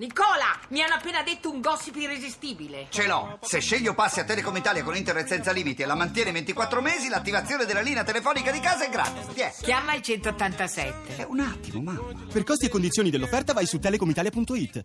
Nicola, mi hanno appena detto un gossip irresistibile. Ce l'ho. Se Sceglio passi a Telecom Italia con internet senza limiti e la mantiene 24 mesi, l'attivazione della linea telefonica di casa è gratis. Tiè. Chiama il 187. Eh, un attimo, mamma. Per costi e condizioni dell'offerta vai su telecomitalia.it.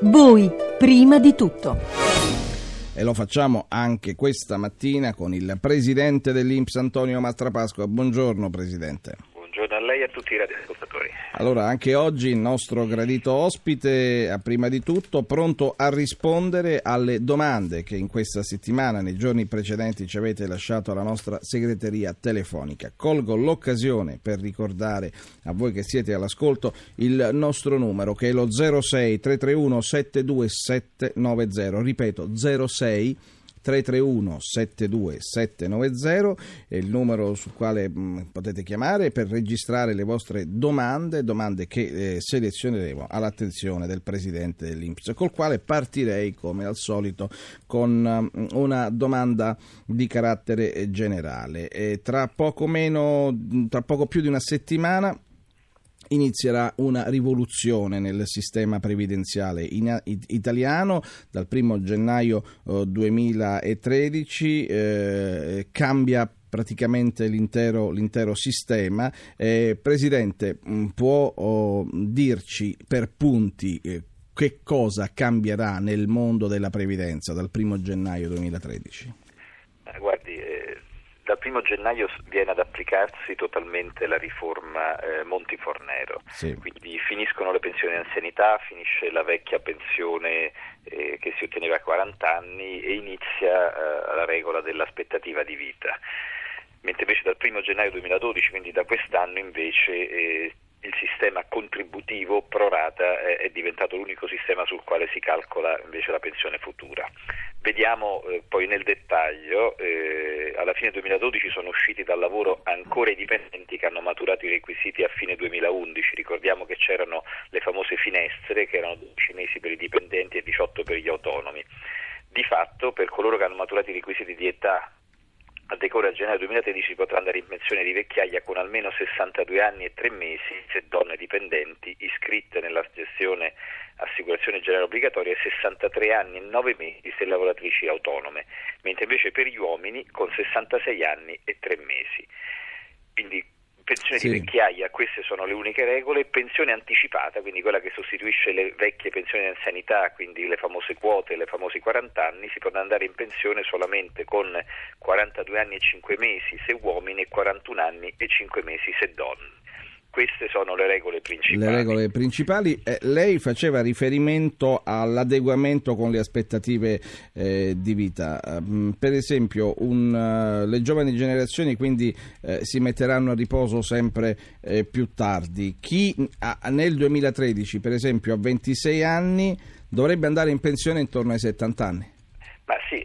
Voi, prima di tutto. E lo facciamo anche questa mattina con il presidente dell'Inps Antonio Mastrapasqua. Buongiorno Presidente. Buongiorno a lei e a tutti i radioascoltatori. Allora, anche oggi il nostro gradito ospite, eh, prima di tutto, pronto a rispondere alle domande che in questa settimana, nei giorni precedenti, ci avete lasciato alla nostra segreteria telefonica. Colgo l'occasione per ricordare a voi che siete all'ascolto il nostro numero che è lo 06 331 72790. Ripeto, 06 331 72790 è il numero sul quale mh, potete chiamare per registrare le vostre domande, domande che eh, selezioneremo all'attenzione del Presidente dell'Inps, col quale partirei come al solito con mh, una domanda di carattere generale. E tra poco meno, tra poco più di una settimana inizierà una rivoluzione nel sistema previdenziale in, italiano dal 1 gennaio eh, 2013 eh, cambia praticamente l'intero, l'intero sistema. Eh, Presidente, può oh, dirci per punti eh, che cosa cambierà nel mondo della previdenza dal 1 gennaio 2013? Dal primo gennaio viene ad applicarsi totalmente la riforma eh, Monti Fornero, sì. quindi finiscono le pensioni di anzianità, finisce la vecchia pensione eh, che si otteneva a 40 anni e inizia eh, la regola dell'aspettativa di vita. Mentre invece dal primo gennaio 2012, quindi da quest'anno invece eh, il sistema contributivo pro rata è, è, diventato l'unico sistema sul quale si calcola invece la pensione futura. Vediamo eh, poi nel dettaglio, eh, alla fine 2012 sono usciti dal lavoro ancora i dipendenti che hanno maturato i requisiti a fine 2011, ricordiamo che c'erano le famose finestre che erano 12 mesi per i dipendenti e 18 per gli autonomi. Di fatto per coloro che hanno maturato i requisiti di età a decorrere a gennaio 2013 si potrà andare in pensione di vecchiaia con almeno 62 anni e 3 mesi se donne dipendenti iscritte nella gestione assicurazione generale obbligatoria e 63 anni e 9 mesi se lavoratrici autonome, mentre invece per gli uomini con 66 anni e 3 mesi. Quindi pensione sì. di vecchiaia, queste sono le uniche regole, pensione anticipata, quindi quella che sostituisce le vecchie pensioni di anzianità, quindi le famose quote, le famose 40 anni, si potrà andare in pensione solamente con 42 anni e 5 mesi se uomini e 41 anni e 5 mesi se donne. Queste sono le regole principali. Le regole principali. Eh, lei faceva riferimento all'adeguamento con le aspettative eh, di vita. Um, per esempio, un, uh, le giovani generazioni quindi eh, si metteranno a riposo sempre eh, più tardi. Chi ha, nel 2013, per esempio, a 26 anni dovrebbe andare in pensione intorno ai 70 anni. Ma sì,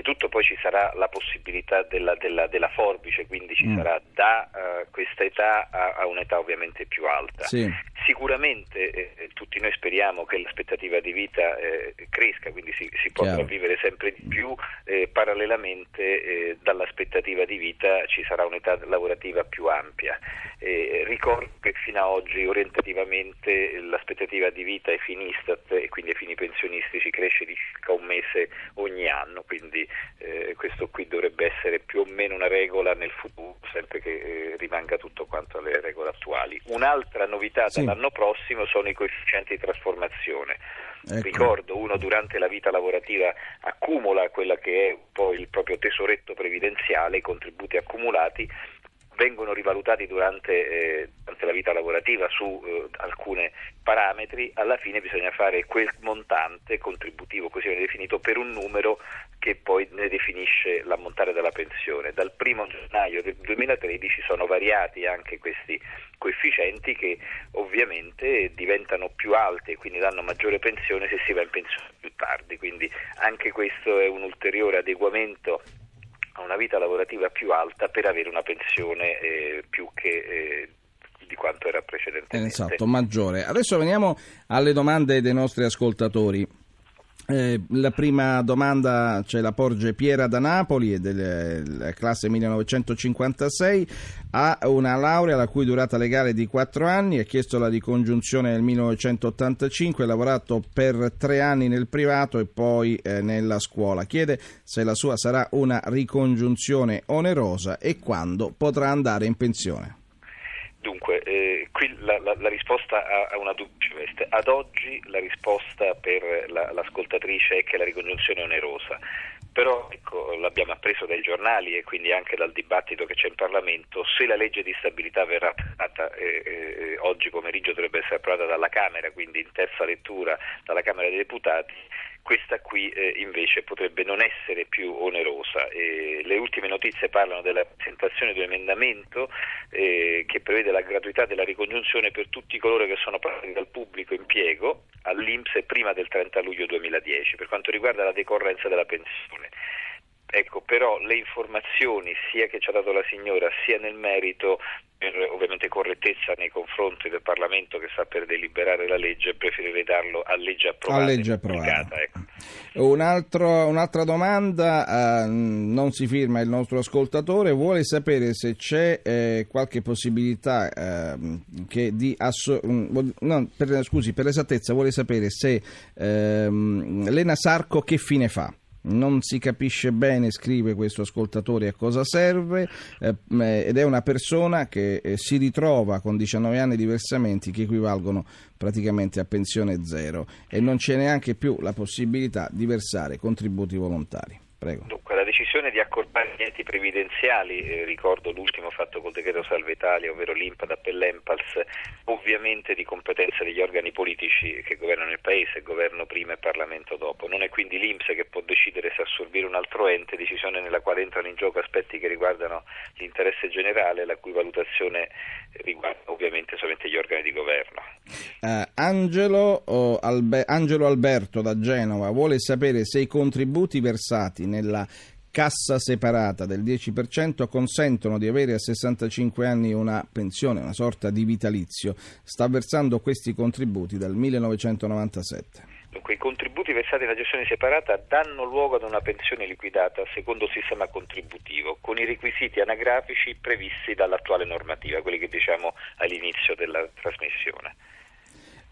innanzitutto poi ci sarà la possibilità della, della, della forbice, quindi ci mm. sarà da uh, questa età a, a, un'età ovviamente più alta. Sì. Sicuramente eh, tutti noi speriamo che l'aspettativa di vita eh, cresca, quindi si, si possa vivere sempre di più, eh, parallelamente eh, dall'aspettativa di vita ci sarà un'età lavorativa più ampia. ricordo che fino ad oggi orientativamente l'aspettativa di vita ai fini Istat e quindi ai fini pensionistici cresce di circa un mese ogni anno, quindi eh, questo qui dovrebbe essere più o meno una regola nel futuro, sempre che eh, rimanga tutto quanto alle regole attuali. Un'altra novità sì. dall'anno prossimo sono i coefficienti di trasformazione. Ecco. Ricordo, uno durante la vita lavorativa accumula quella che è poi il proprio tesoretto previdenziale, i contributi accumulati, vengono rivalutati durante, eh, durante, la vita lavorativa su eh, alcuni parametri, alla fine bisogna fare quel montante contributivo, così viene definito, per un numero che poi ne definisce l'ammontare della pensione. Dal 1 gennaio del 2013 sono variati anche questi coefficienti che ovviamente diventano più alti e quindi danno maggiore pensione se si va in pensione più tardi, quindi anche questo è un ulteriore adeguamento a una vita lavorativa più alta per avere una pensione eh, più che eh, di quanto era precedentemente. Esatto, maggiore. Adesso veniamo alle domande dei nostri ascoltatori. Eh, la prima domanda ce la porge Piera da Napoli, della classe 1956, ha una laurea la cui durata legale è di 4 anni, ha chiesto la ricongiunzione nel 1985, ha lavorato per 3 anni nel privato e poi eh, nella scuola. Chiede se la sua sarà una ricongiunzione onerosa e quando potrà andare in pensione. Dunque, eh, qui la, la, la, risposta ha, ha una duplice veste. Ad oggi la risposta per la, l'ascoltatrice è che la ricongiunzione è onerosa, però ecco, l'abbiamo appreso dai giornali e quindi anche dal dibattito che c'è in Parlamento, se la legge di stabilità verrà approvata, eh, eh, oggi pomeriggio dovrebbe essere approvata dalla Camera, quindi in terza lettura dalla Camera dei Deputati, questa qui eh, invece potrebbe non essere più onerosa. Eh, le ultime notizie parlano della presentazione di un emendamento eh, che prevede la gratuità della ricongiunzione per tutti coloro che sono pagati dal pubblico impiego all'Inps prima del 30 luglio 2010 per quanto riguarda la decorrenza della pensione. Ecco, però le informazioni sia che ci ha dato la signora sia nel merito per ovviamente correttezza nei confronti del Parlamento che sta per deliberare la legge, preferirei darlo a legge approvata. A legge approvata. Ecco. Un altro, un'altra domanda, eh, non si firma il nostro ascoltatore, vuole sapere se c'è eh, qualche possibilità eh, che di asso- no, per, scusi, per esattezza vuole sapere se ehm, Lena Sarco che fine fa. Non si capisce bene, scrive questo ascoltatore, a cosa serve eh, ed è una persona che eh, si ritrova con 19 anni di versamenti che equivalgono praticamente a pensione zero e non c'è neanche più la possibilità di versare contributi volontari. Prego. Dunque, la decisione di accorpare gli enti previdenziali, eh, ricordo l'ultimo fatto col decreto Salve Italia, ovvero l'Impad e l'Empals, ovviamente di competenza degli organi politici che governano il Paese, governo prima e Parlamento dopo. Non è quindi l'Inps che può decidere se assorbire un altro ente, decisione nella quale entrano in gioco aspetti che riguardano l'interesse generale, la cui valutazione riguarda ovviamente solamente gli organi di governo. Uh, Angelo, oh, Albe- Angelo Alberto da Genova vuole sapere se i contributi versati nella cassa separata del 10% consentono di avere a 65 anni una pensione, una sorta di vitalizio. Sta versando questi contributi dal 1997. Dunque, i contributi versati nella gestione separata danno luogo ad una pensione liquidata secondo il sistema contributivo, con i requisiti anagrafici previsti dall'attuale normativa, quelli che diciamo all'inizio della trasmissione.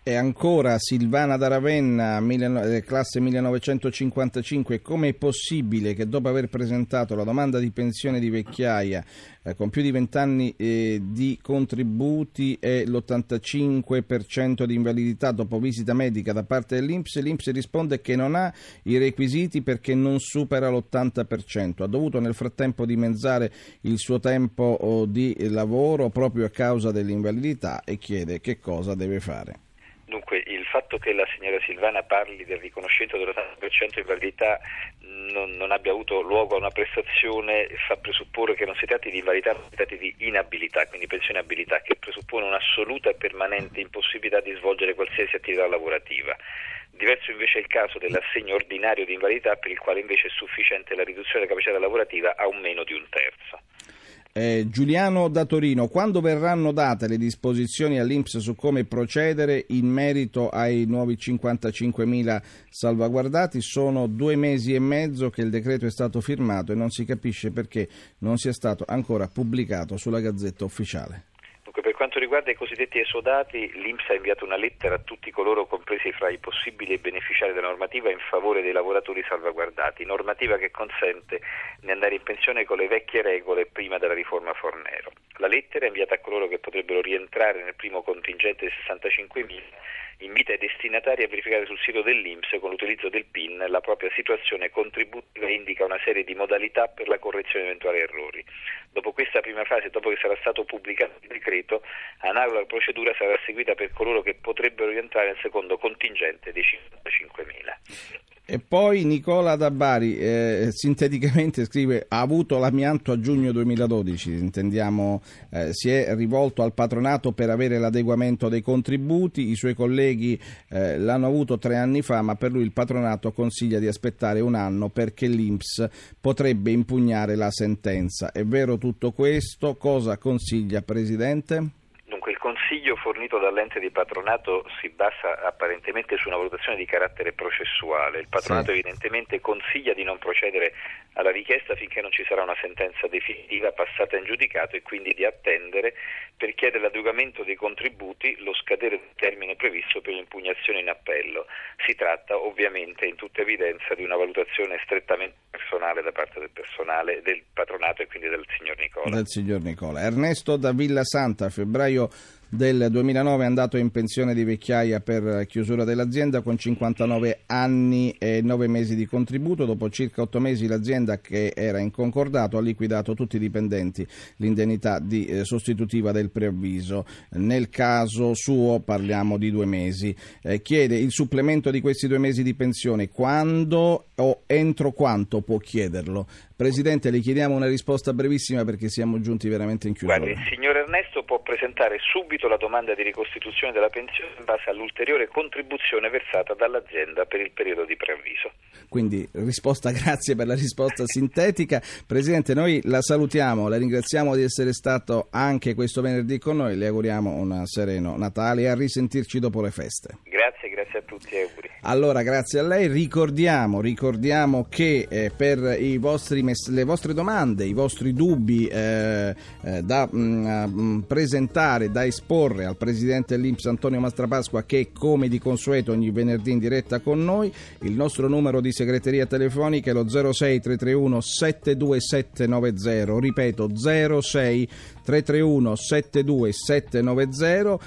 E ancora Silvana da Ravenna, eh, classe 1955, come è possibile che dopo aver presentato la domanda di pensione di vecchiaia eh, con più di 20 anni eh, di contributi e l'85% di invalidità dopo visita medica da parte dell'Inps, l'Inps risponde che non ha i requisiti perché non supera l'80%, ha dovuto nel frattempo dimezzare il suo tempo oh, di lavoro proprio a causa dell'invalidità e chiede che cosa deve fare. Dunque, il fatto che la signora Silvana parli del riconoscimento dell'80% di invalidità non, non, abbia avuto luogo a una prestazione fa presupporre che non si tratti di invalidità, ma si tratti di inabilità, quindi pensione abilità, che presuppone un'assoluta e permanente impossibilità di svolgere qualsiasi attività lavorativa. Diverso invece è il caso dell'assegno ordinario di invalidità per il quale invece è sufficiente la riduzione della capacità lavorativa a un meno di un terzo. Eh, Giuliano da Torino, quando verranno date le disposizioni all'Inps su come procedere in merito ai nuovi 55.000 salvaguardati? Sono due mesi e mezzo che il decreto è stato firmato e non si capisce perché non sia stato ancora pubblicato sulla Gazzetta Ufficiale. Quanto riguarda i cosiddetti esodati, l'Inps ha inviato una lettera a tutti coloro compresi fra i possibili beneficiari della normativa in favore dei lavoratori salvaguardati, normativa che consente di andare in pensione con le vecchie regole prima della riforma Fornero. La lettera è inviata a coloro che potrebbero rientrare nel primo contingente di 65.000 invita i destinatari a verificare sul sito dell'Inps con l'utilizzo del PIN la propria situazione contributiva e indica una serie di modalità per la correzione di eventuali errori. Dopo questa prima fase, dopo che sarà stato pubblicato il decreto, analoga procedura sarà seguita per coloro che potrebbero rientrare nel secondo contingente dei 55.000. E poi Nicola da Bari eh, sinteticamente scrive ha avuto l'amianto a giugno 2012, intendiamo eh, si è rivolto al patronato per avere l'adeguamento dei contributi, i suoi colleghi eh, l'hanno avuto tre anni fa ma per lui il patronato consiglia di aspettare un anno perché l'Inps potrebbe impugnare la sentenza. È vero tutto questo? Cosa consiglia Presidente? Consiglio fornito dall'ente di patronato si basa apparentemente su una valutazione di carattere processuale. Il patronato sì. evidentemente consiglia di non procedere alla richiesta finché non ci sarà una sentenza definitiva passata in giudicato e quindi di attendere per chiedere l'adeguamento dei contributi lo scadere del termine previsto per l'impugnazione in appello. Si tratta ovviamente in tutta evidenza di una valutazione strettamente personale da parte del personale del patronato e quindi del signor Nicola. Del signor Nicola. Ernesto da Villa Santa, febbraio del 2009 è andato in pensione di vecchiaia per chiusura dell'azienda con 59 anni e 9 mesi di contributo. Dopo circa 8 mesi l'azienda che era in concordato ha liquidato tutti i dipendenti l'indennità di eh, sostitutiva del preavviso. Nel caso suo parliamo di due mesi. Eh, chiede il supplemento di questi due mesi di pensione quando o entro quanto può chiederlo? Presidente, le chiediamo una risposta brevissima perché siamo giunti veramente in chiusura. Guardi, signor Ernesto può presentare subito la domanda di ricostituzione della pensione in base all'ulteriore contribuzione versata dall'azienda per il periodo di preavviso. Quindi risposta, grazie per la risposta sintetica. Presidente, noi la salutiamo, la ringraziamo di essere stato anche questo venerdì con noi, le auguriamo un sereno Natale e a risentirci dopo le feste. Grazie, grazie a tutti e auguri. Allora, grazie a lei. Ricordiamo, ricordiamo che eh, per mess- le vostre domande, i vostri dubbi eh, eh, da mh, mm, mm, presentare, da esporre al presidente dell'Inps Antonio Mastrapasqua, che come di consueto ogni venerdì in diretta con noi, il nostro numero di segreteria telefonica è lo 06331 72790. Ripeto, 06 331 72790